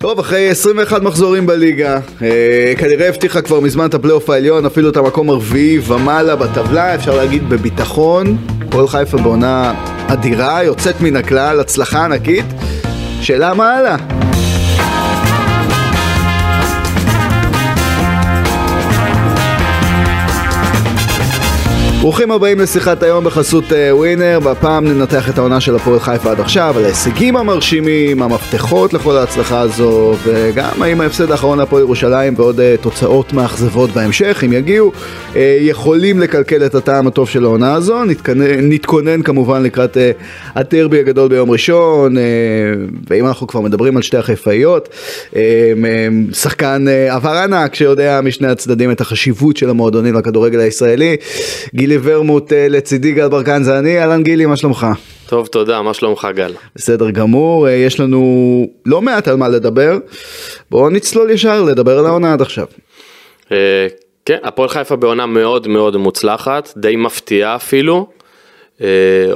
טוב, אחרי 21 מחזורים בליגה, אה, כנראה הבטיחה כבר מזמן את הפלייאוף העליון, אפילו את המקום הרביעי ומעלה בטבלה, אפשר להגיד בביטחון. פועל חיפה בעונה אדירה, יוצאת מן הכלל, הצלחה ענקית. שאלה מה הלאה? ברוכים הבאים לשיחת היום בחסות ווינר, והפעם ננתח את העונה של הפועל חיפה עד עכשיו, על ההישגים המרשימים, המפתחות לכל ההצלחה הזו, וגם האם ההפסד האחרון להפועל ירושלים ועוד uh, תוצאות מאכזבות בהמשך, אם יגיעו, uh, יכולים לקלקל את הטעם הטוב של העונה הזו. נתכנן, נתכונן כמובן לקראת הטרבי הגדול ביום ראשון, ואם אנחנו כבר מדברים על שתי החיפאיות, שחקן עבר ענק שיודע משני הצדדים את החשיבות של המועדונים לכדורגל הישראלי. גילי ורמוט אה, לצידי גל ברקן זה אני, אהלן גילי, מה שלומך? טוב, תודה, מה שלומך גל? בסדר גמור, אה, יש לנו לא מעט על מה לדבר, בואו נצלול ישר לדבר על העונה עד עכשיו. אה, כן, הפועל חיפה בעונה מאוד מאוד מוצלחת, די מפתיעה אפילו.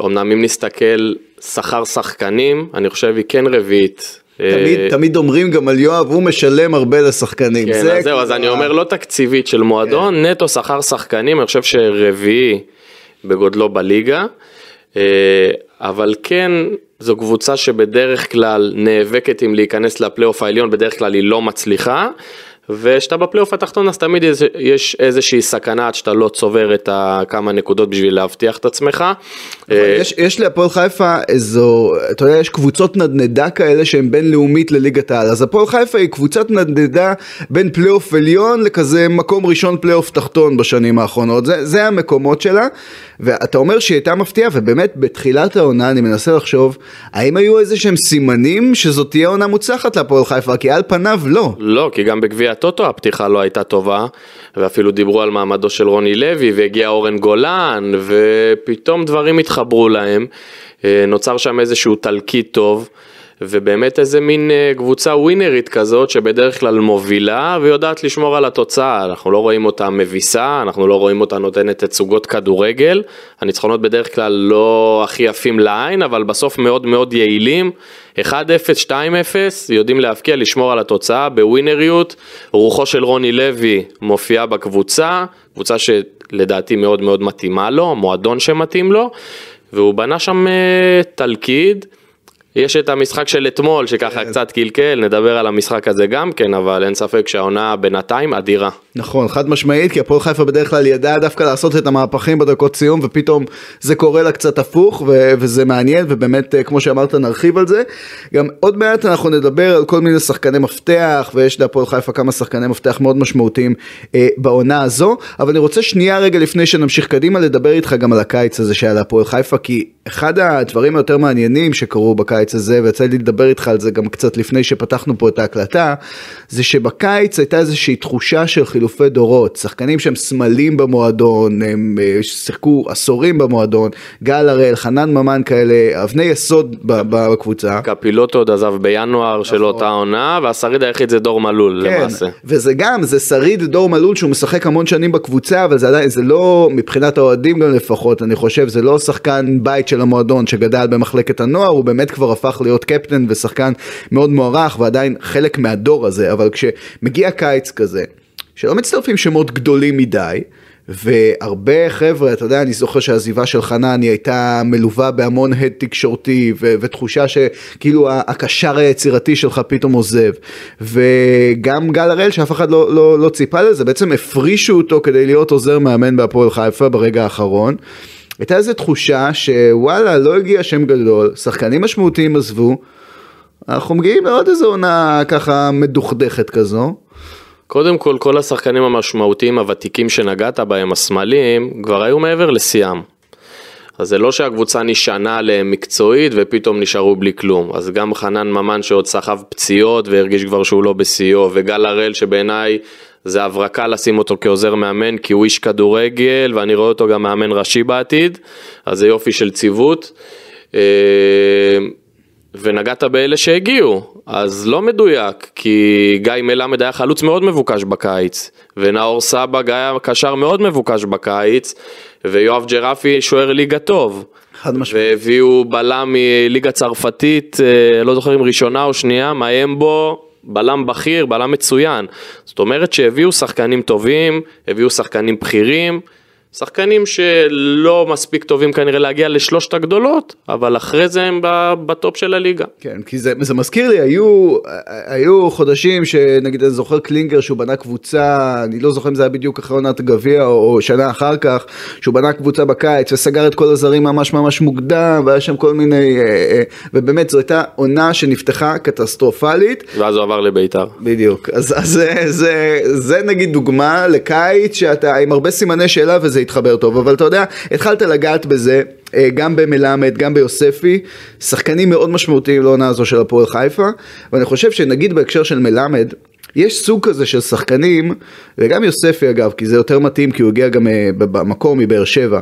אמנם אם נסתכל שכר שחקנים, אני חושב היא כן רביעית תמיד, תמיד אומרים גם על יואב, הוא משלם הרבה לשחקנים. כן, זה אז זהו, אז אני אומר לא תקציבית של מועדון, כן. נטו שכר שחקנים, אני חושב שרביעי בגודלו בליגה, אה, אבל כן, זו קבוצה שבדרך כלל נאבקת עם להיכנס לפלייאוף העליון, בדרך כלל היא לא מצליחה. וכשאתה בפלייאוף התחתון אז תמיד יש איזושהי סכנה עד שאתה לא צובר את כמה נקודות בשביל להבטיח את עצמך. אה, יש, יש להפועל חיפה איזו, אתה יודע, יש קבוצות נדנדה כאלה שהן בינלאומית לליגת העל, אז הפועל חיפה היא קבוצת נדנדה בין פלייאוף עליון לכזה מקום ראשון פלייאוף תחתון בשנים האחרונות, זה, זה המקומות שלה, ואתה אומר שהיא הייתה מפתיעה, ובאמת בתחילת העונה אני מנסה לחשוב, האם היו איזה שהם סימנים שזאת תהיה עונה מוצלחת להפועל חיפה, כי על פניו לא. לא, כי גם בגביע הטוטו הפתיחה לא הייתה טובה, ואפילו דיברו על מעמדו של רוני לוי, והגיע אורן גולן, ופתאום דברים התחברו להם, אה, נוצר שם איזשהו תלקיט טוב. ובאמת איזה מין אה, קבוצה ווינרית כזאת שבדרך כלל מובילה ויודעת לשמור על התוצאה, אנחנו לא רואים אותה מביסה, אנחנו לא רואים אותה נותנת תצוגות כדורגל, הניצחונות בדרך כלל לא הכי יפים לעין, אבל בסוף מאוד מאוד יעילים, 1-0, 2-0, יודעים להבקיע, לשמור על התוצאה בווינריות, רוחו של רוני לוי מופיעה בקבוצה, קבוצה שלדעתי מאוד מאוד מתאימה לו, מועדון שמתאים לו, והוא בנה שם אה, תלכיד. יש את המשחק של אתמול שככה כן. קצת קלקל, נדבר על המשחק הזה גם כן, אבל אין ספק שהעונה בינתיים אדירה. נכון, חד משמעית, כי הפועל חיפה בדרך כלל ידעה דווקא לעשות את המהפכים בדקות סיום, ופתאום זה קורה לה קצת הפוך, ו- וזה מעניין, ובאמת, אה, כמו שאמרת, נרחיב על זה. גם עוד מעט אנחנו נדבר על כל מיני שחקני מפתח, ויש להפועל חיפה כמה שחקני מפתח מאוד משמעותיים אה, בעונה הזו, אבל אני רוצה שנייה רגע לפני שנמשיך קדימה, לדבר איתך גם על הקיץ הזה שהיה להפועל חיפה, כי אחד הדברים היותר מעניינים שקרו בקיץ הזה, ויצא לי לדבר איתך על זה גם קצת לפני שפתחנו פה את ההקלטה, זה שבקיץ הייתה איזושהי תחושה של חילופי דורות, שחקנים שהם סמלים במועדון, הם אה, שיחקו עשורים במועדון, גל הראל, חנן ממן כאלה, אבני יסוד בקבוצה. קפילוטו עוד עזב בינואר נכון. של אותה עונה, והשריד היחיד זה דור מלול כן, למעשה. וזה גם, זה שריד דור מלול שהוא משחק המון שנים בקבוצה, אבל זה עדיין, זה לא, מבחינת האוהדים גם לפחות, אני חושב, זה לא שחקן בית של המועדון שגדל במחלקת הנוער, הוא באמת כבר הפך להיות קפטן ושחקן מאוד מוערך ועדיין חלק מהדור הזה, אבל כשמגיע קיץ כזה, שלא מצטרפים שמות גדולים מדי, והרבה חבר'ה, אתה יודע, אני זוכר שהעזיבה של חנן היא הייתה מלווה בהמון הד תקשורתי ו- ותחושה שכאילו הקשר היצירתי שלך פתאום עוזב. וגם גל הראל שאף אחד לא, לא, לא ציפה לזה, בעצם הפרישו אותו כדי להיות עוזר מאמן בהפועל חיפה ברגע האחרון. הייתה איזו תחושה שוואלה, לא הגיע שם גדול, שחקנים משמעותיים עזבו, אנחנו מגיעים לעוד איזו עונה ככה מדוכדכת כזו. קודם כל, כל השחקנים המשמעותיים הוותיקים שנגעת בהם, הסמלים, כבר היו מעבר לשיאם. אז זה לא שהקבוצה נשענה עליהם מקצועית ופתאום נשארו בלי כלום. אז גם חנן ממן שעוד סחב פציעות והרגיש כבר שהוא לא בשיאו, וגל הראל שבעיניי זה הברקה לשים אותו כעוזר מאמן, כי הוא איש כדורגל, ואני רואה אותו גם מאמן ראשי בעתיד, אז זה יופי של ציוות. אה, ונגעת באלה שהגיעו, אז לא מדויק, כי גיא מלמד היה חלוץ מאוד מבוקש בקיץ, ונאור סבג היה קשר מאוד מבוקש בקיץ, ויואב ג'רפי שוער ליגה טוב. חד משמעית. והביאו בלם מליגה צרפתית, אה, לא זוכר אם ראשונה או שנייה, מאיים בו, בלם בכיר, בלם מצוין. זאת אומרת שהביאו שחקנים טובים, הביאו שחקנים בכירים. שחקנים שלא מספיק טובים כנראה להגיע לשלושת הגדולות, אבל אחרי זה הם בטופ של הליגה. כן, כי זה, זה מזכיר לי, היו, היו חודשים שנגיד אני זוכר קלינגר שהוא בנה קבוצה, אני לא זוכר אם זה היה בדיוק אחרי עונת גביע או, או שנה אחר כך, שהוא בנה קבוצה בקיץ וסגר את כל הזרים ממש ממש מוקדם, והיה שם כל מיני, אה, אה, ובאמת זו הייתה עונה שנפתחה קטסטרופלית. ואז הוא עבר לביתר. בדיוק, אז, אז זה, זה, זה נגיד דוגמה לקיץ שאתה עם הרבה סימני שאלה וזה יתחבר טוב, אבל אתה יודע, התחלת לגעת בזה, אה, גם במלמד, גם ביוספי, שחקנים מאוד משמעותיים לעונה הזו של הפועל חיפה, ואני חושב שנגיד בהקשר של מלמד, יש סוג כזה של שחקנים, וגם יוספי אגב, כי זה יותר מתאים כי הוא הגיע גם אה, במקור מבאר שבע,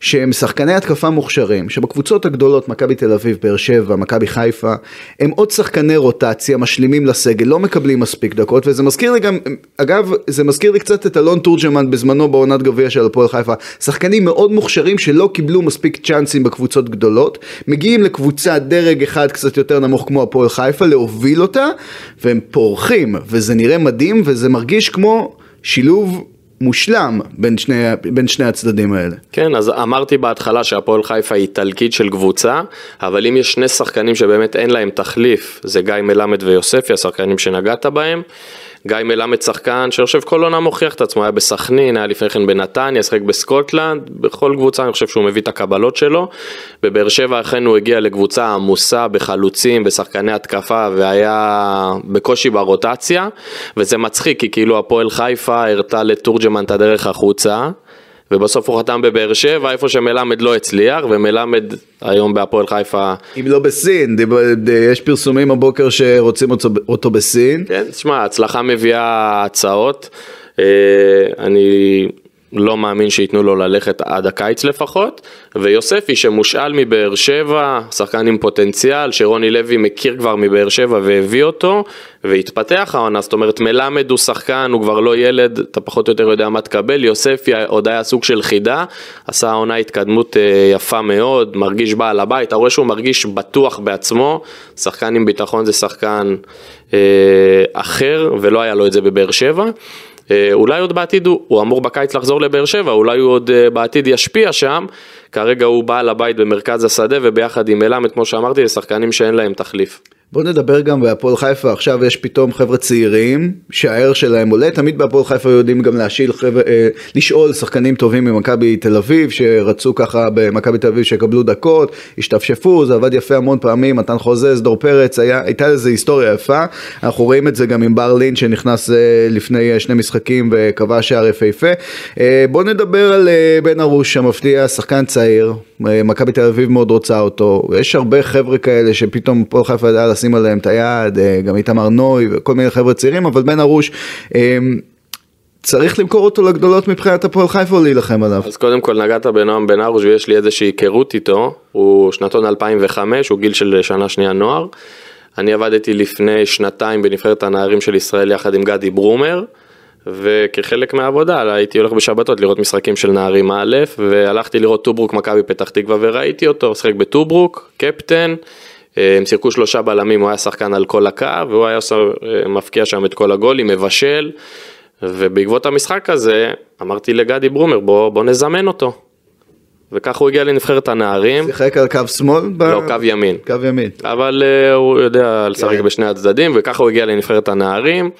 שהם שחקני התקפה מוכשרים, שבקבוצות הגדולות, מכבי תל אביב, באר שבע, מכבי חיפה, הם עוד שחקני רוטציה משלימים לסגל, לא מקבלים מספיק דקות, וזה מזכיר לי גם, אגב, זה מזכיר לי קצת את אלון תורג'מן בזמנו בעונת גביע של הפועל חיפה, שחקנים מאוד מוכשרים שלא קיבלו מספיק צ'אנסים בקבוצות גדולות, מגיעים לקבוצה דרג אחד קצת יותר נמוך כמו הפועל חיפה, להוביל אותה, והם פורחים, וזה נראה מדהים, וזה מרגיש כמו שילוב מושלם בין שני, בין שני הצדדים האלה. כן, אז אמרתי בהתחלה שהפועל חיפה היא איטלקית של קבוצה, אבל אם יש שני שחקנים שבאמת אין להם תחליף, זה גיא מלמד ויוספי, השחקנים שנגעת בהם. גיא מלמד שחקן שאני חושב כל עונה מוכיח את עצמו, היה בסכנין, היה לפני כן בנתניה, שחק בסקוטלנד, בכל קבוצה אני חושב שהוא מביא את הקבלות שלו. בבאר שבע אכן הוא הגיע לקבוצה עמוסה בחלוצים, בשחקני התקפה והיה בקושי ברוטציה, וזה מצחיק כי כאילו הפועל חיפה הראתה לתורג'מן את הדרך החוצה. ובסוף הוא חתם בבאר שבע, איפה שמלמד לא הצליח, ומלמד היום בהפועל חיפה. אם לא בסין, יש פרסומים הבוקר שרוצים אותו, אותו בסין. כן, תשמע, הצלחה מביאה הצעות. אה, אני לא מאמין שייתנו לו ללכת עד הקיץ לפחות, ויוספי שמושאל מבאר שבע, שחקן עם פוטנציאל, שרוני לוי מכיר כבר מבאר שבע והביא אותו, והתפתח העונה, זאת אומרת מלמד הוא שחקן, הוא כבר לא ילד, אתה פחות או יותר יודע מה תקבל, יוספי עוד היה סוג של חידה, עשה העונה התקדמות אה, יפה מאוד, מרגיש בעל הבית, אתה רואה שהוא מרגיש בטוח בעצמו, שחקן עם ביטחון זה שחקן אה, אחר, ולא היה לו את זה בבאר שבע. אה, אולי עוד בעתיד הוא, הוא אמור בקיץ לחזור לבאר שבע, אולי הוא עוד אה, בעתיד ישפיע שם, כרגע הוא בעל הבית במרכז השדה וביחד עם מלמד, כמו שאמרתי, זה שחקנים שאין להם תחליף. בוא נדבר גם בהפועל חיפה, עכשיו יש פתאום חבר'ה צעירים שהערך שלהם עולה, תמיד בהפועל חיפה יודעים גם להשיל חבר'ה, אה, לשאול שחקנים טובים ממכבי תל אביב שרצו ככה במכבי תל אביב שיקבלו דקות, השתפשפו, זה עבד יפה המון פעמים, מתן חוזז, דור פרץ, היה, הייתה לזה היסטוריה יפה, אנחנו רואים את זה גם עם בר לין שנכנס אה, לפני אה, שני משחקים וקבע שער יפהפה. בוא נדבר על בן ארוש המפתיע, שחקן צעיר, אה, מכבי תל אביב מאוד רוצה אותו, יש הרבה חבר'ה כאלה שפתאום הפועל חיפה ידעה לשים עליהם את היד, אה, גם איתמר נוי וכל מיני חבר'ה צעירים, אבל בן ארוש, אה, צריך למכור אותו לגדולות מבחינת הפועל חיפה או להילחם עליו? אז קודם כל נגעת בנועם בן ארוש ויש לי איזושהי היכרות איתו, הוא שנתון 2005, הוא גיל של שנה שנייה נוער. אני עבדתי לפני שנתיים בנבחרת הנערים של ישראל יחד עם גדי ברומר. וכחלק מהעבודה הייתי הולך בשבתות לראות משחקים של נערים א', והלכתי לראות טוברוק מכבי פתח תקווה וראיתי אותו, משחק בטוברוק, קפטן, אה, הם שיחקו שלושה בלמים, הוא היה שחקן על כל הקו, והוא היה אה, מפקיע שם את כל הגולים, מבשל, ובעקבות המשחק הזה, אמרתי לגדי ברומר, בוא, בוא נזמן אותו. וככה הוא הגיע לנבחרת הנערים. שיחק על קו שמאל? ב... לא, קו ימין. קו ימין. אבל uh, הוא יודע לשחק כן. בשני הצדדים, וככה הוא הגיע לנבחרת הנערים.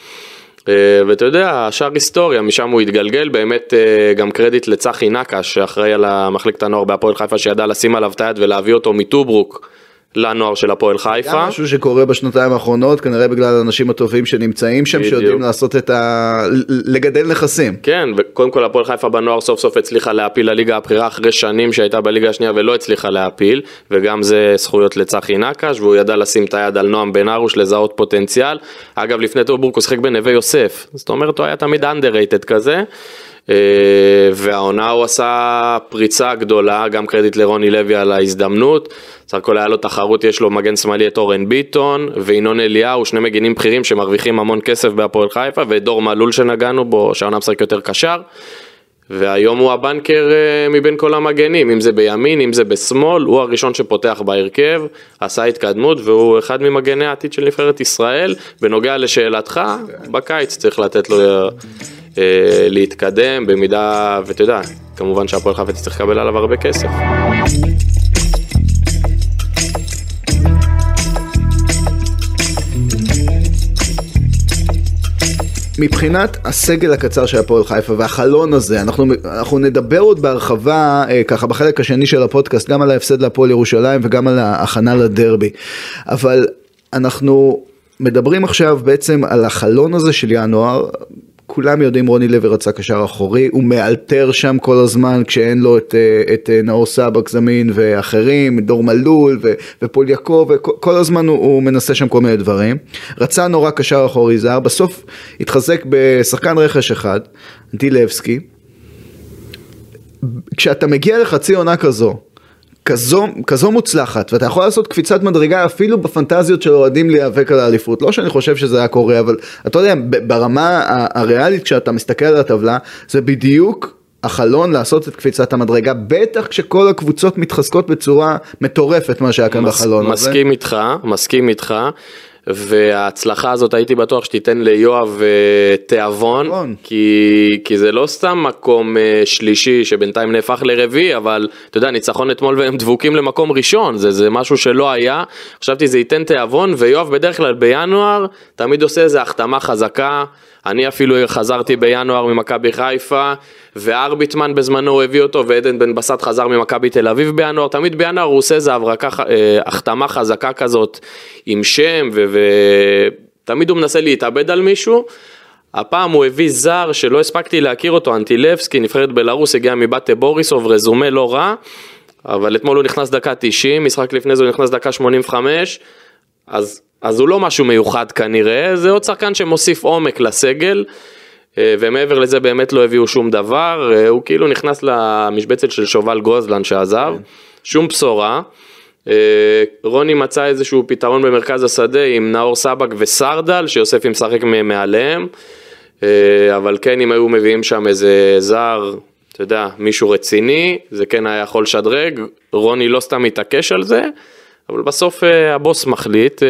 Uh, ואתה יודע, השאר היסטוריה, משם הוא התגלגל, באמת uh, גם קרדיט לצחי נקש, שאחראי על מחלקת הנוער בהפועל חיפה, שידע לשים עליו את היד ולהביא אותו מטוברוק. לנוער של הפועל חיפה. גם משהו שקורה בשנתיים האחרונות, כנראה בגלל האנשים הטובים שנמצאים שם, בדיוק. שיודעים לעשות את ה... לגדל נכסים. כן, וקודם כל הפועל חיפה בנוער סוף סוף הצליחה להפיל לליגה הבכירה אחרי שנים שהייתה בליגה השנייה ולא הצליחה להפיל, וגם זה זכויות לצחי נקש, והוא ידע לשים את היד על נועם בן ארוש, לזהות פוטנציאל. אגב, לפני טורבורק הוא שיחק בנווה יוסף, זאת אומרת הוא היה תמיד underrated כזה. אה, והעונה הוא עשה פריצה גדולה, גם קרדיט לרוני לוי על ההזדמנות. סך הכל היה לו תחרות, יש לו מגן שמאלי את אורן ביטון וינון אליהו, שני מגינים בכירים שמרוויחים המון כסף בהפועל חיפה, ודור מלול שנגענו בו, שהעונה משחק יותר קשר. והיום הוא הבנקר אה, מבין כל המגנים, אם זה בימין, אם זה בשמאל, הוא הראשון שפותח בהרכב, עשה התקדמות והוא אחד ממגני העתיד של נבחרת ישראל. בנוגע לשאלתך, בקיץ צריך לתת לו אה, להתקדם, במידה, ואתה יודע, כמובן שהפועל חיפה תצטרך לקבל עליו הרבה כסף. מבחינת הסגל הקצר של הפועל חיפה והחלון הזה, אנחנו, אנחנו נדבר עוד בהרחבה אה, ככה בחלק השני של הפודקאסט גם על ההפסד להפועל ירושלים וגם על ההכנה לדרבי, אבל אנחנו מדברים עכשיו בעצם על החלון הזה של ינואר, כולם יודעים רוני לוי רצה קשר אחורי, הוא מאלתר שם כל הזמן כשאין לו את, אה, את אה, נאור סבק זמין ואחרים, דור מלול ו, ופול יעקב, וכל הזמן הוא, הוא מנסה שם כל מיני דברים. רצה נורא קשר אחורי זר, בסוף התחזק בשחקן רכש אחד, דילבסקי. כשאתה מגיע לחצי עונה כזו, כזו, כזו מוצלחת, ואתה יכול לעשות קפיצת מדרגה אפילו בפנטזיות של אוהדים להיאבק על האליפות. לא שאני חושב שזה היה קורה, אבל אתה יודע, ברמה הריאלית כשאתה מסתכל על הטבלה, זה בדיוק החלון לעשות את קפיצת המדרגה, בטח כשכל הקבוצות מתחזקות בצורה מטורפת מה שהיה כאן מס, בחלון מסכים הזה. מסכים איתך, מסכים איתך. וההצלחה הזאת הייתי בטוח שתיתן ליואב אה, תיאבון. כי, כי זה לא סתם מקום אה, שלישי שבינתיים נהפך לרביעי, אבל אתה יודע, ניצחון אתמול והם דבוקים למקום ראשון, זה, זה משהו שלא היה, חשבתי זה ייתן תיאבון, ויואב בדרך כלל בינואר תמיד עושה איזה החתמה חזקה. אני אפילו חזרתי בינואר ממכבי חיפה, וארביטמן בזמנו הביא אותו, ועדן בן בסט חזר ממכבי תל אביב בינואר, תמיד בינואר הוא עושה איזה הברקה, אה, החתמה חזקה כזאת עם שם, ותמיד הוא מנסה להתאבד על מישהו. הפעם הוא הביא זר שלא הספקתי להכיר אותו, אנטילבסקי, נבחרת בלרוס, הגיע מבתה בוריסוב, רזומה לא רע, אבל אתמול הוא נכנס דקה 90, משחק לפני זה הוא נכנס דקה 85, אז אז הוא לא משהו מיוחד כנראה, זה עוד שחקן שמוסיף עומק לסגל, אה, ומעבר לזה באמת לא הביאו שום דבר, אה, הוא כאילו נכנס למשבצת של שובל גוזלן שעזב, שום בשורה. אה, רוני מצא איזשהו פתרון במרכז השדה עם נאור סבג וסרדל, שיוסף משחק מעליהם, אבל כן אם היו מביאים שם איזה זר, אתה יודע, מישהו רציני, זה כן היה יכול לשדרג, רוני לא סתם התעקש על זה. אבל בסוף אה, הבוס מחליט, אה,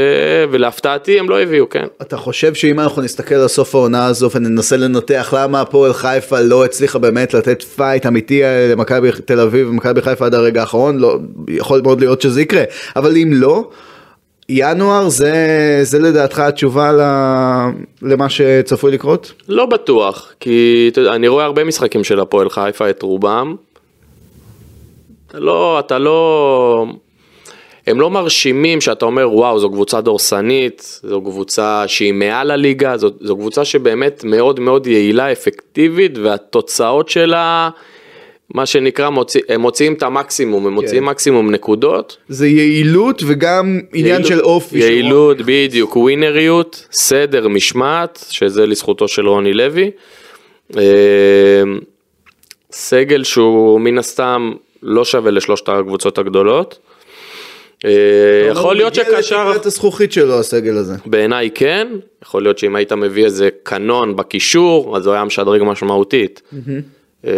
ולהפתעתי הם לא הביאו, כן. אתה חושב שאם אנחנו נסתכל על סוף העונה הזו וננסה לנתח למה הפועל חיפה לא הצליחה באמת לתת fight אמיתי למכבי תל אביב ומכבי חיפה עד הרגע האחרון, לא, יכול מאוד להיות שזה יקרה, אבל אם לא, ינואר זה, זה לדעתך התשובה למה שצפוי לקרות? לא בטוח, כי אתה יודע, אני רואה הרבה משחקים של הפועל חיפה, את רובם. אתה לא, אתה לא... הם לא מרשימים שאתה אומר וואו זו קבוצה דורסנית, זו קבוצה שהיא מעל הליגה, זו, זו קבוצה שבאמת מאוד מאוד יעילה, אפקטיבית והתוצאות שלה מה שנקרא מוציא, הם מוציאים את המקסימום, הם מוציאים כן. מקסימום נקודות. זה יעילות וגם עניין יעילות, של אופי. יעילות, של בדיוק, ווינריות, סדר, משמעת, שזה לזכותו של רוני לוי. אה, סגל שהוא מן הסתם לא שווה לשלושת הקבוצות הגדולות. אה, יכול להיות שקשר... הוא מגיע לתקרת הזכוכית שלו הסגל הזה. בעיניי כן, יכול להיות שאם היית מביא איזה קנון בקישור, אז הוא היה משדרג משמעותית. אה,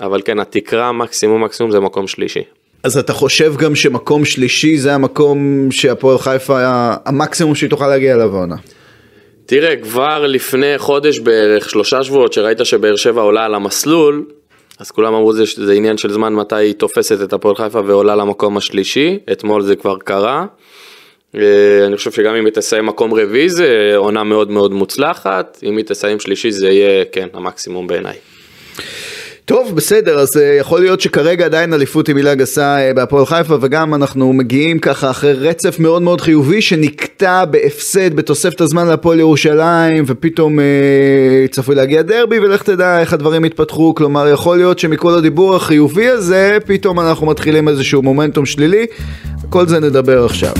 אבל כן, התקרה מקסימום מקסימום זה מקום שלישי. אז אתה חושב גם שמקום שלישי זה המקום שהפועל חיפה היה המקסימום שהיא תוכל להגיע אליו העונה? תראה, כבר לפני חודש בערך, שלושה שבועות, שראית שבאר שבע עולה על המסלול, אז כולם אמרו זה שזה עניין של זמן מתי היא תופסת את הפועל חיפה ועולה למקום השלישי, אתמול זה כבר קרה. אה, אני חושב שגם אם היא תסיים מקום רביעי זה עונה מאוד מאוד מוצלחת, אם היא תסיים שלישי זה יהיה, כן, המקסימום בעיניי. טוב, בסדר, אז uh, יכול להיות שכרגע עדיין אליפות היא מילה גסה uh, בהפועל חיפה, וגם אנחנו מגיעים ככה אחרי רצף מאוד מאוד חיובי שנקטע בהפסד בתוספת הזמן להפועל ירושלים, ופתאום uh, צפוי להגיע דרבי, ולך תדע איך הדברים יתפתחו, כלומר יכול להיות שמכל הדיבור החיובי הזה, פתאום אנחנו מתחילים איזשהו מומנטום שלילי, כל זה נדבר עכשיו.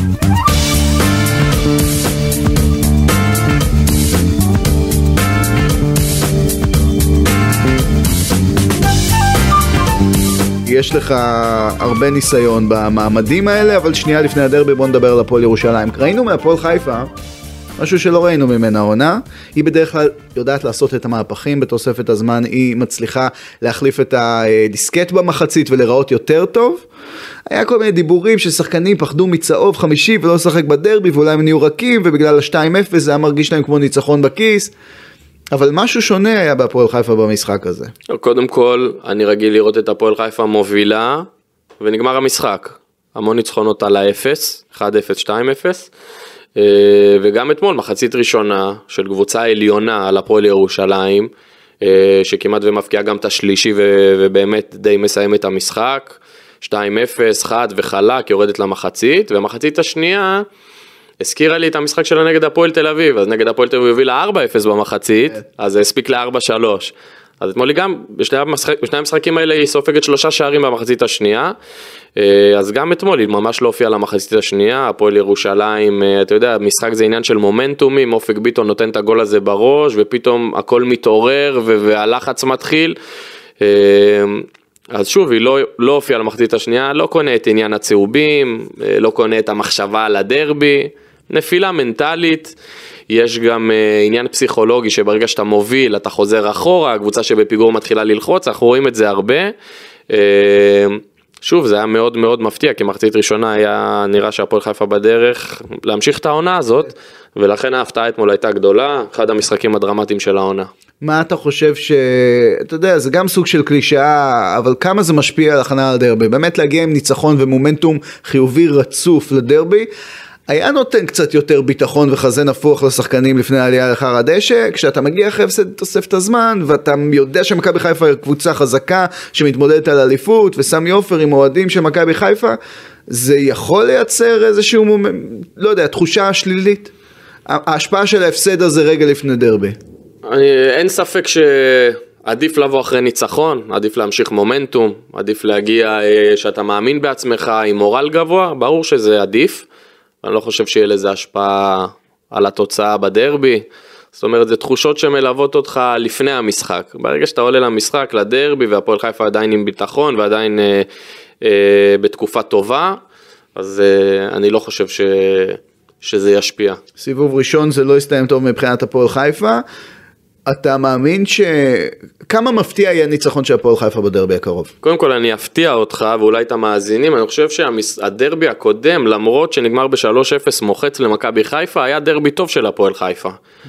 יש לך הרבה ניסיון במעמדים האלה, אבל שנייה לפני הדרבי בוא נדבר על הפועל ירושלים. ראינו מהפועל חיפה משהו שלא ראינו ממנה העונה. היא בדרך כלל יודעת לעשות את המהפכים בתוספת הזמן, היא מצליחה להחליף את הדיסקט במחצית ולהיראות יותר טוב. היה כל מיני דיבורים ששחקנים פחדו מצהוב חמישי ולא לשחק בדרבי ואולי הם נהיו רכים ובגלל ה-2-0 זה היה מרגיש להם כמו ניצחון בכיס. אבל משהו שונה היה בהפועל חיפה במשחק הזה. קודם כל, אני רגיל לראות את הפועל חיפה מובילה, ונגמר המשחק. המון ניצחונות על האפס, 1-0, 2-0. אה, וגם אתמול, מחצית ראשונה של קבוצה עליונה על הפועל ירושלים, אה, שכמעט ומפקיעה גם את השלישי ובאמת די מסיים את המשחק. 2-0, חד וחלק, יורדת למחצית, והמחצית השנייה הזכירה לי את המשחק שלה נגד הפועל תל אביב, אז נגד הפועל תל אביב הובילה 4-0 במחצית, כן. אז זה הספיק ל-4-3. אז אתמול היא גם, בשני, המשחק, בשני המשחקים האלה היא סופגת שלושה שערים במחצית השנייה, אה, אז גם אתמול היא ממש לא הופיעה למחצית השנייה, הפועל ירושלים, אה, אתה יודע, משחק זה עניין של מומנטומים, אופק ביטון נותן את הגול הזה בראש, ופתאום הכל מתעורר והלחץ מתחיל. אה, אז שוב, היא לא, לא הופיעה למחצית השנייה, לא קונה את עניין הצהובים, לא קונה את המחשבה על הדרבי, נפילה מנטלית. יש גם uh, עניין פסיכולוגי שברגע שאתה מוביל אתה חוזר אחורה, הקבוצה שבפיגור מתחילה ללחוץ, אנחנו רואים את זה הרבה. Uh, שוב, זה היה מאוד מאוד מפתיע, כי מחצית ראשונה היה נראה שהפועל חיפה בדרך להמשיך את העונה הזאת, ולכן ההפתעה אתמול הייתה גדולה, אחד המשחקים הדרמטיים של העונה. מה אתה חושב ש... אתה יודע, זה גם סוג של קלישאה, אבל כמה זה משפיע על הכנה לדרבי? באמת להגיע עם ניצחון ומומנטום חיובי רצוף לדרבי. היה נותן קצת יותר ביטחון וחזה נפוח לשחקנים לפני העלייה לאחר הדשא, כשאתה מגיע אחרי הפסד תוספת הזמן, ואתה יודע שמכבי חיפה היא קבוצה חזקה שמתמודדת על אליפות, וסמי עופר עם אוהדים של מכבי חיפה, זה יכול לייצר איזשהו, לא יודע, תחושה שלילית. ההשפעה של ההפסד הזה רגע לפני דרבי. אני, אין ספק שעדיף לבוא אחרי ניצחון, עדיף להמשיך מומנטום, עדיף להגיע אה, שאתה מאמין בעצמך עם מורל גבוה, ברור שזה עדיף. אני לא חושב שיהיה לזה השפעה על התוצאה בדרבי. זאת אומרת, זה תחושות שמלוות אותך לפני המשחק. ברגע שאתה עולה למשחק, לדרבי, והפועל חיפה עדיין עם ביטחון ועדיין אה, אה, בתקופה טובה, אז אה, אני לא חושב ש... שזה ישפיע. סיבוב ראשון זה לא יסתיים טוב מבחינת הפועל חיפה. אתה מאמין ש... כמה מפתיע יהיה ניצחון של הפועל חיפה בדרבי הקרוב? קודם כל אני אפתיע אותך ואולי את המאזינים, אני חושב שהדרבי הקודם, למרות שנגמר ב-3-0 מוחץ למכבי חיפה, היה דרבי טוב של הפועל חיפה. Mm-hmm.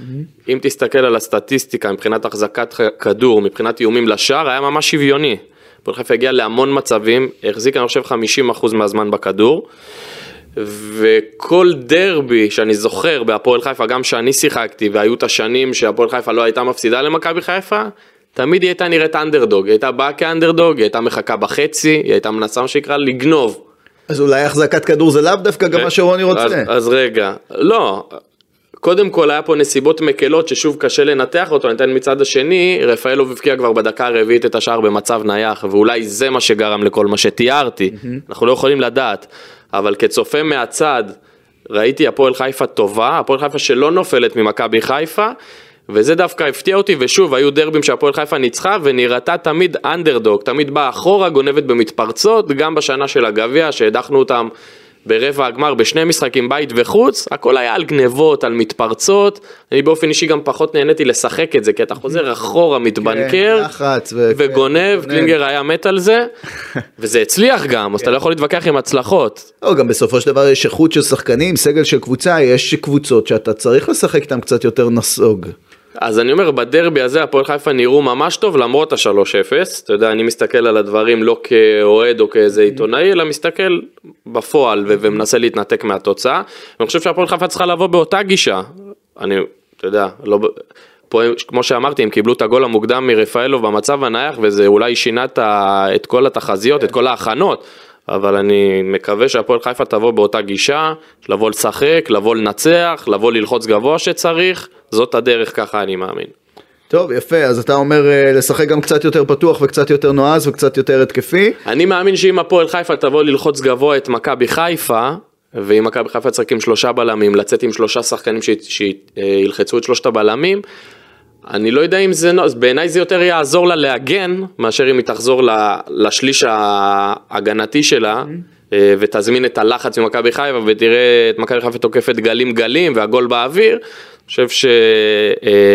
אם תסתכל על הסטטיסטיקה מבחינת החזקת כדור, מבחינת איומים לשער, היה ממש שוויוני. הפועל חיפה הגיע להמון מצבים, החזיק אני חושב 50% מהזמן בכדור. וכל דרבי שאני זוכר בהפועל חיפה, גם שאני שיחקתי והיו את השנים שהפועל חיפה לא הייתה מפסידה למכבי חיפה, תמיד היא הייתה נראית אנדרדוג, היא הייתה באה כאנדרדוג, היא הייתה מחכה בחצי, היא הייתה מנסה מה שנקרא לגנוב. אז אולי החזקת כדור זה לאו דווקא גם מה שרוני רוצה. אז, אז רגע, לא, קודם כל היה פה נסיבות מקלות ששוב קשה לנתח אותו, אני אתן מצד השני, רפאלוב הבקיע כבר בדקה הרביעית את השער במצב נייח, ואולי זה מה שגרם לכל מה שתיארתי, mm-hmm. אנחנו לא יכולים לדעת. אבל כצופה מהצד, ראיתי הפועל חיפה טובה, הפועל חיפה שלא נופלת ממכבי חיפה, וזה דווקא הפתיע אותי, ושוב, היו דרבים שהפועל חיפה ניצחה, ונראתה תמיד אנדרדוג, תמיד באה אחורה, גונבת במתפרצות, גם בשנה של הגביע, שהדחנו אותם ברבע הגמר בשני משחקים בית וחוץ, הכל היה על גנבות, על מתפרצות, אני באופן אישי גם פחות נהניתי לשחק את זה, כי אתה חוזר אחורה, מתבנקר, כן, וגונב, קלינגר היה מת על זה, וזה הצליח גם, אז אתה לא יכול להתווכח עם הצלחות. לא, גם בסופו של דבר יש איכות של שחקנים, סגל של קבוצה, יש קבוצות שאתה צריך לשחק איתם קצת יותר נסוג. אז אני אומר, בדרבי הזה הפועל חיפה נראו ממש טוב למרות ה-3-0. אתה יודע, אני מסתכל על הדברים לא כאוהד או כאיזה עיתונאי, אלא מסתכל בפועל ו- ומנסה להתנתק מהתוצאה. אני חושב שהפועל חיפה צריכה לבוא באותה גישה. אני, אתה יודע, לא... פה, כמו שאמרתי, הם קיבלו את הגול המוקדם מרפאלוב במצב הנייח, וזה אולי שינה את כל התחזיות, את כל ההכנות. אבל אני מקווה שהפועל חיפה תבוא באותה גישה, לבוא לשחק, לבוא לנצח, לבוא ללחוץ גבוה שצריך, זאת הדרך, ככה אני מאמין. טוב, יפה, אז אתה אומר אה, לשחק גם קצת יותר פתוח וקצת יותר נועז וקצת יותר התקפי. אני מאמין שאם הפועל חיפה תבוא ללחוץ גבוה את מכבי חיפה, ואם מכבי חיפה תשחק עם שלושה בלמים, לצאת עם שלושה שחקנים שילחצו את שלושת הבלמים, אני לא יודע אם זה, בעיניי זה יותר יעזור לה להגן, מאשר אם היא תחזור לשליש ההגנתי שלה, אה, ותזמין את הלחץ ממכבי חיפה ותראה את מכבי חיפה תוקפת גלים גלים והגול באוויר, חושב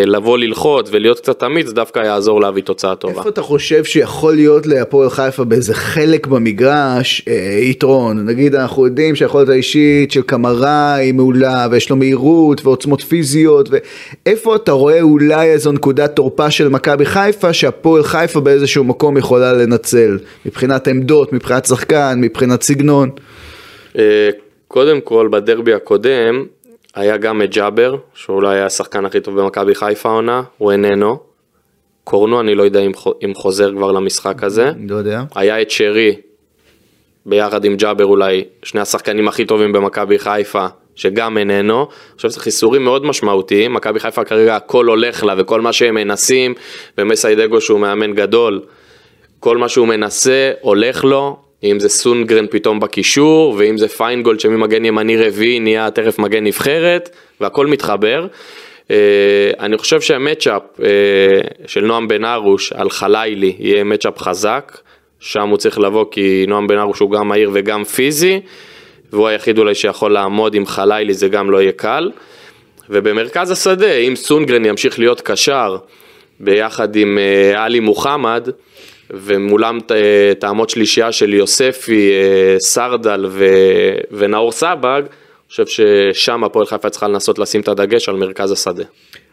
שלבוא ללחוץ ולהיות קצת אמיץ דווקא יעזור להביא תוצאה טובה. איפה אתה חושב שיכול להיות להפועל חיפה באיזה חלק במגרש אה, יתרון? נגיד אנחנו יודעים שהיכולת האישית של קמרה היא מעולה ויש לו מהירות ועוצמות פיזיות ואיפה אתה רואה אולי איזו נקודת תורפה של מכבי חיפה שהפועל חיפה באיזשהו מקום יכולה לנצל מבחינת עמדות, מבחינת שחקן, מבחינת סגנון? אה, קודם כל בדרבי הקודם היה גם את ג'אבר, שאולי היה השחקן הכי טוב במכבי חיפה העונה, הוא איננו. קורנו, אני לא יודע אם, אם חוזר כבר למשחק הזה. לא יודע. היה את שרי, ביחד עם ג'אבר אולי, שני השחקנים הכי טובים במכבי חיפה, שגם איננו. חושב שזה חיסורים מאוד משמעותיים, מכבי חיפה כרגע הכל הולך לה וכל מה שהם מנסים, ומסיידגו שהוא מאמן גדול, כל מה שהוא מנסה הולך לו, אם זה סונגרן פתאום בקישור, ואם זה פיינגולד שממגן ימני רביעי נהיה תכף מגן נבחרת, והכל מתחבר. אה, אני חושב שהמצ'אפ אה, של נועם בן ארוש על חלילי יהיה מצ'אפ חזק, שם הוא צריך לבוא כי נועם בן ארוש הוא גם מהיר וגם פיזי, והוא היחיד אולי שיכול לעמוד עם חלילי זה גם לא יהיה קל. ובמרכז השדה, אם סונגרן ימשיך להיות קשר ביחד עם אה, עלי מוחמד, ומולם תעמוד שלישייה של יוספי, אה, סרדל ו... ונאור סבג, אני חושב ששם הפועל חיפה צריכה לנסות לשים את הדגש על מרכז השדה.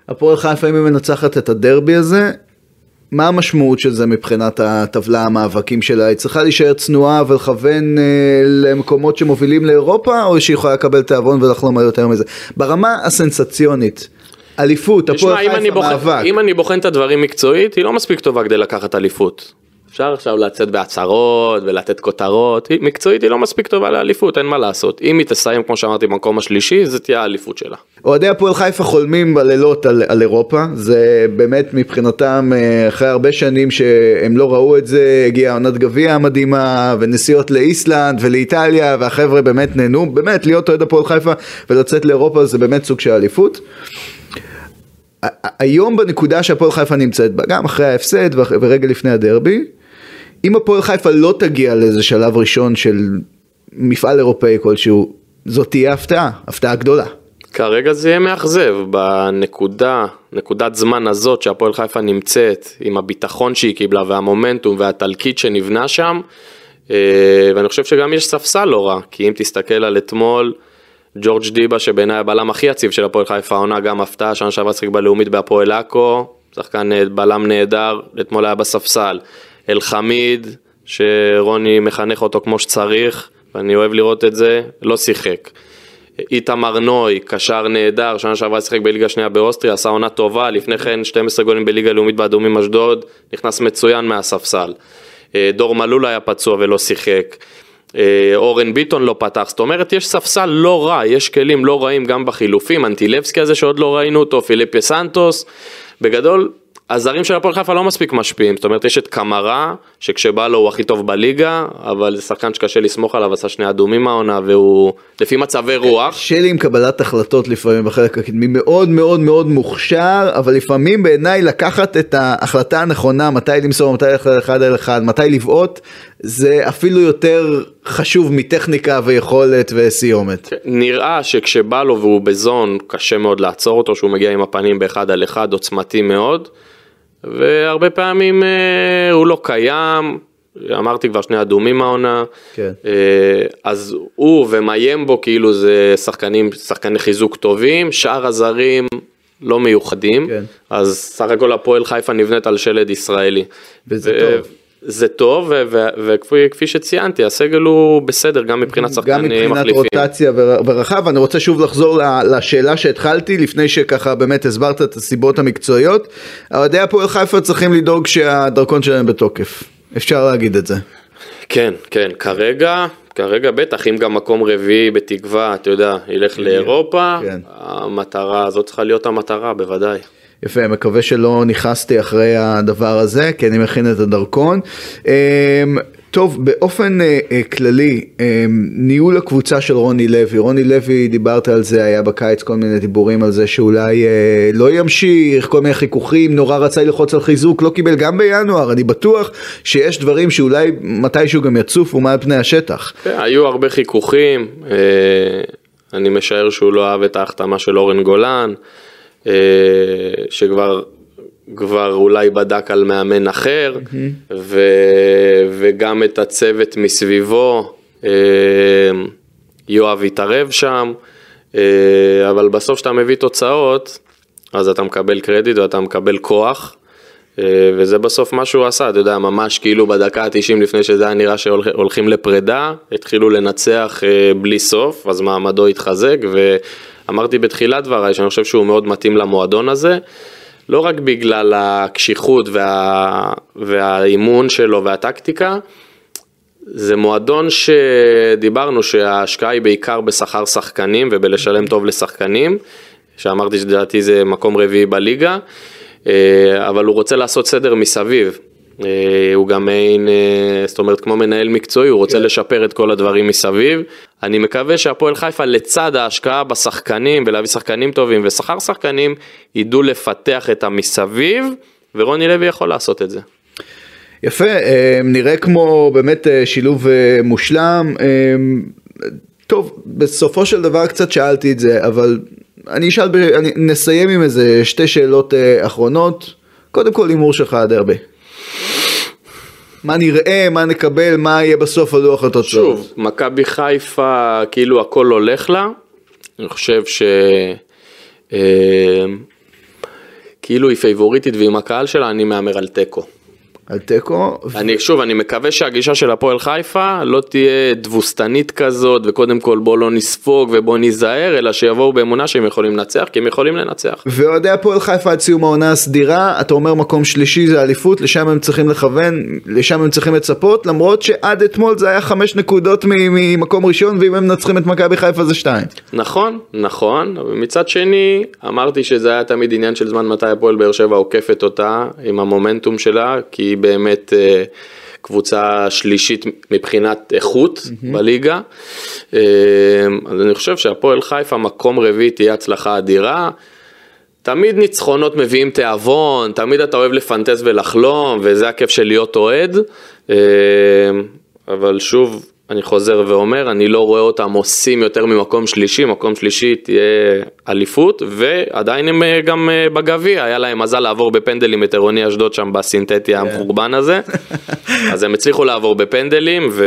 הפועל חיפה אם היא מנצחת את הדרבי הזה, מה המשמעות של זה מבחינת הטבלה המאבקים שלה? היא צריכה להישאר צנועה ולכוון אה, למקומות שמובילים לאירופה, או שהיא יכולה לקבל תיאבון ולחלום על יותר מזה? ברמה הסנסציונית, אליפות, הפועל חיפה מאבק. אם אני בוחן את הדברים מקצועית, היא לא מספיק טובה כדי לקחת אליפות. אפשר עכשיו לצאת בהצהרות ולתת כותרות, היא, מקצועית היא לא מספיק טובה לאליפות, אין מה לעשות. אם היא תסיים, כמו שאמרתי, במקום השלישי, זה תהיה האליפות שלה. אוהדי הפועל חיפה חולמים בלילות על, על אירופה, זה באמת מבחינתם, אה, אחרי הרבה שנים שהם לא ראו את זה, הגיעה עונת גביע המדהימה, ונסיעות לאיסלנד ולאיטליה, והחבר'ה באמת נהנו, באמת להיות אוהד הפועל חיפה ולצאת לאירופה זה באמת סוג של אליפות. היום בנקודה שהפועל חיפה נמצאת בה, גם אחרי ההפסד ורגע לפני הדרבי, אם הפועל חיפה לא תגיע לאיזה שלב ראשון של מפעל אירופאי כלשהו, זאת תהיה הפתעה, הפתעה גדולה. כרגע זה יהיה מאכזב, בנקודה, נקודת זמן הזאת שהפועל חיפה נמצאת, עם הביטחון שהיא קיבלה והמומנטום והתלקיט שנבנה שם, אה, ואני חושב שגם יש ספסל לא רע, כי אם תסתכל על אתמול, ג'ורג' דיבה שבעיניי הבלם הכי יציב של הפועל חיפה העונה גם הפתעה, שנה שעברה שיחק בלאומית בהפועל עכו, שחקן בלם נהדר, אתמול היה בספסל. אלחמיד, שרוני מחנך אותו כמו שצריך, ואני אוהב לראות את זה, לא שיחק. איתמר נוי, קשר נהדר, שנה שעברה שיחק בליגה שנייה באוסטריה, עשה עונה טובה, לפני כן 12 גולים בליגה לאומית באדומים אשדוד, נכנס מצוין מהספסל. אה, דור מלול היה פצוע ולא שיחק. אה, אורן ביטון לא פתח, זאת אומרת יש ספסל לא רע, יש כלים לא רעים גם בחילופים, אנטילבסקי הזה שעוד לא ראינו אותו, פיליפי סנטוס, בגדול הזרים של הפועל חיפה לא מספיק משפיעים, זאת אומרת יש את קמרה, שכשבא לו הוא הכי טוב בליגה, אבל זה שחקן שקשה לסמוך עליו, עשה שני אדומים העונה, והוא לפי מצבי רוח. קשה לי עם קבלת החלטות לפעמים בחלק הקדמי, מאוד מאוד מאוד מוכשר, אבל לפעמים בעיניי לקחת את ההחלטה הנכונה, מתי למסור, מתי ללכת אחד על אחד, מתי לבעוט, זה אפילו יותר חשוב מטכניקה ויכולת וסיומת. כן, נראה שכשבא לו והוא בזון, קשה מאוד לעצור אותו, שהוא מגיע עם הפנים באחד על אחד, עוצמתי מאוד. והרבה פעמים אה, הוא לא קיים, אמרתי כבר שני אדומים העונה, כן. אה, אז הוא ומיימבו כאילו זה שחקנים, שחקני חיזוק טובים, שאר הזרים לא מיוחדים, כן. אז סך הכל הפועל חיפה נבנית על שלד ישראלי. וזה ו- טוב. זה טוב, וכפי שציינתי, הסגל הוא בסדר גם מבחינת שחקנים מחליפים. גם מבחינת רוטציה ורחב, אני רוצה שוב לחזור לשאלה שהתחלתי, לפני שככה באמת הסברת את הסיבות המקצועיות. אוהדי הפועל חיפה צריכים לדאוג שהדרכון שלהם בתוקף, אפשר להגיד את זה. כן, כן, כרגע, כרגע בטח, אם גם מקום רביעי בתקווה, אתה יודע, ילך לאירופה, כן. המטרה הזאת צריכה להיות המטרה, בוודאי. יפה, מקווה שלא נכנסתי אחרי הדבר הזה, כי אני מכין את הדרכון. אמ, טוב, באופן אה, אה, כללי, אה, ניהול הקבוצה של רוני לוי, רוני לוי, דיברת על זה, היה בקיץ כל מיני דיבורים על זה שאולי אה, לא ימשיך, כל מיני חיכוכים, נורא רצה ללחוץ על חיזוק, לא קיבל גם בינואר, אני בטוח שיש דברים שאולי מתישהו גם יצופו מעל פני השטח. היו הרבה חיכוכים, אני משער שהוא לא אהב את ההחתמה של אורן גולן, שכבר כבר אולי בדק על מאמן אחר, ו, וגם את הצוות מסביבו, אה, יואב התערב שם, אה, אבל בסוף כשאתה מביא תוצאות, אז אתה מקבל קרדיט ואתה מקבל כוח. אה, וזה בסוף מה שהוא עשה, אתה יודע, ממש כאילו בדקה ה-90 לפני שזה היה נראה שהולכים לפרידה, התחילו לנצח אה, בלי סוף, אז מעמדו התחזק, ואמרתי בתחילת דבריי שאני חושב שהוא מאוד מתאים למועדון הזה, לא רק בגלל הקשיחות וה... והאימון שלו והטקטיקה, זה מועדון שדיברנו שההשקעה היא בעיקר בשכר שחקנים ובלשלם טוב לשחקנים, שאמרתי שלדעתי זה מקום רביעי בליגה. אה, אבל הוא רוצה לעשות סדר מסביב. אה, הוא גם מעין, אה, זאת אומרת, כמו מנהל מקצועי, הוא רוצה כן. לשפר את כל הדברים מסביב. אני מקווה שהפועל חיפה, לצד ההשקעה בשחקנים ולהביא שחקנים טובים ושכר שחקנים, ידעו לפתח את המסביב, ורוני לוי יכול לעשות את זה. יפה, נראה כמו באמת שילוב מושלם. טוב, בסופו של דבר קצת שאלתי את זה, אבל אני אשאל. אני... נסיים עם איזה שתי שאלות אחרונות. קודם כל הימור שלך הדרבי. מה נראה, מה נקבל, מה יהיה בסוף הלוח התוצאות. שוב, מכבי חיפה, כאילו הכל הולך לה. אני חושב ש... אה, כאילו היא פייבוריטית ועם הקהל שלה, אני מהמר על תיקו. על תיקו. אני שוב, אני מקווה שהגישה של הפועל חיפה לא תהיה תבוסתנית כזאת, וקודם כל בוא לא נספוג ובוא ניזהר, אלא שיבואו באמונה שהם יכולים לנצח, כי הם יכולים לנצח. ואוהדי הפועל חיפה עד סיום העונה הסדירה, אתה אומר מקום שלישי זה אליפות, לשם הם צריכים לכוון, לשם הם צריכים לצפות, למרות שעד אתמול זה היה חמש נקודות ממקום ראשון, ואם הם מנצחים את מכבי חיפה זה שתיים. נכון, נכון, אבל מצד שני, אמרתי שזה היה תמיד עניין של זמן מתי הפועל באר שבע עוקפת אותה, עם המומנטום שלה, כי באמת אה, קבוצה שלישית מבחינת איכות mm-hmm. בליגה. אה, אז אני חושב שהפועל חיפה מקום רביעי תהיה הצלחה אדירה. תמיד ניצחונות מביאים תיאבון, תמיד אתה אוהב לפנטז ולחלום, וזה הכיף של להיות אוהד. אה, אבל שוב, אני חוזר ואומר, אני לא רואה אותם עושים יותר ממקום שלישי, מקום שלישי תהיה אליפות, ועדיין הם אה, גם אה, בגביע, היה להם מזל לעבור בפנדלים את עירוני אשדוד שם בסינתטי כן. המחורבן הזה, אז הם הצליחו לעבור בפנדלים, ו...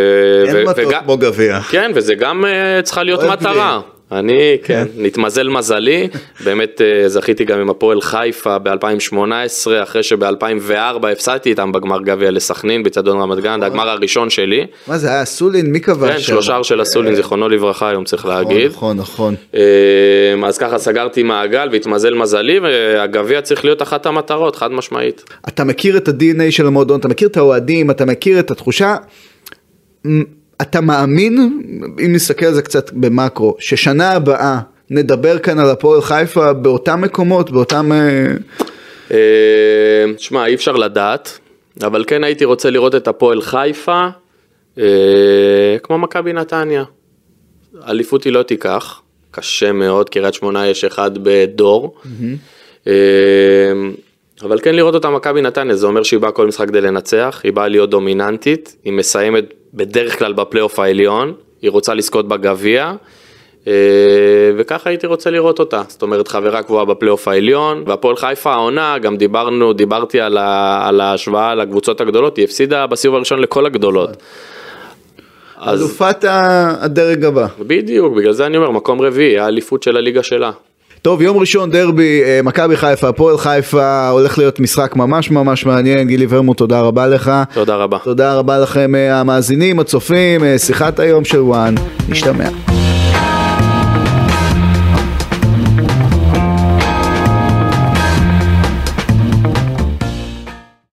אין מטות כמו גביע. כן, וזה גם אה, צריכה להיות מטרה. אני, כן, נתמזל מזלי, באמת אה, זכיתי גם עם הפועל חיפה ב-2018, אחרי שב-2004 הפסדתי איתם בגמר גביע לסכנין, בצדון רמת גן, זה הגמר הראשון שלי. מה זה היה סולין? מי כבש? כן, שלושה של הסולין, זיכרונו לברכה, היום צריך נכון, להגיד. נכון, נכון. אה, אז ככה סגרתי מעגל והתמזל מזלי, והגביע צריך להיות אחת המטרות, חד משמעית. אתה מכיר את ה-DNA של המועדון, אתה מכיר את האוהדים, אתה מכיר את התחושה. אתה מאמין, אם נסתכל על זה קצת במקרו, ששנה הבאה נדבר כאן על הפועל חיפה באותם מקומות, באותם... אה, אה, שמע, אי אפשר לדעת, אבל כן הייתי רוצה לראות את הפועל חיפה אה, כמו מכבי נתניה. אליפות היא לא תיקח, קשה מאוד, קריית שמונה יש אחד בדור. אבל כן לראות אותה מכבי נתניה, זה אומר שהיא באה כל משחק כדי לנצח, היא באה להיות דומיננטית, היא מסיימת בדרך כלל בפלייאוף העליון, היא רוצה לזכות בגביע, אה, וככה הייתי רוצה לראות אותה, זאת אומרת חברה קבועה בפלייאוף העליון, והפועל חיפה העונה, גם דיברנו, דיברתי על, ה, על ההשוואה לקבוצות הגדולות, היא הפסידה בסיבוב הראשון לכל הגדולות. אלופת הדרג הבא. בדיוק, בגלל זה אני אומר, מקום רביעי, האליפות של הליגה שלה. טוב, יום ראשון דרבי, אה, מכבי חיפה, הפועל חיפה, הולך להיות משחק ממש ממש מעניין. גילי ורמוט, תודה רבה לך. תודה רבה. תודה רבה לכם אה, המאזינים, הצופים, אה, שיחת היום של וואן, נשתמע.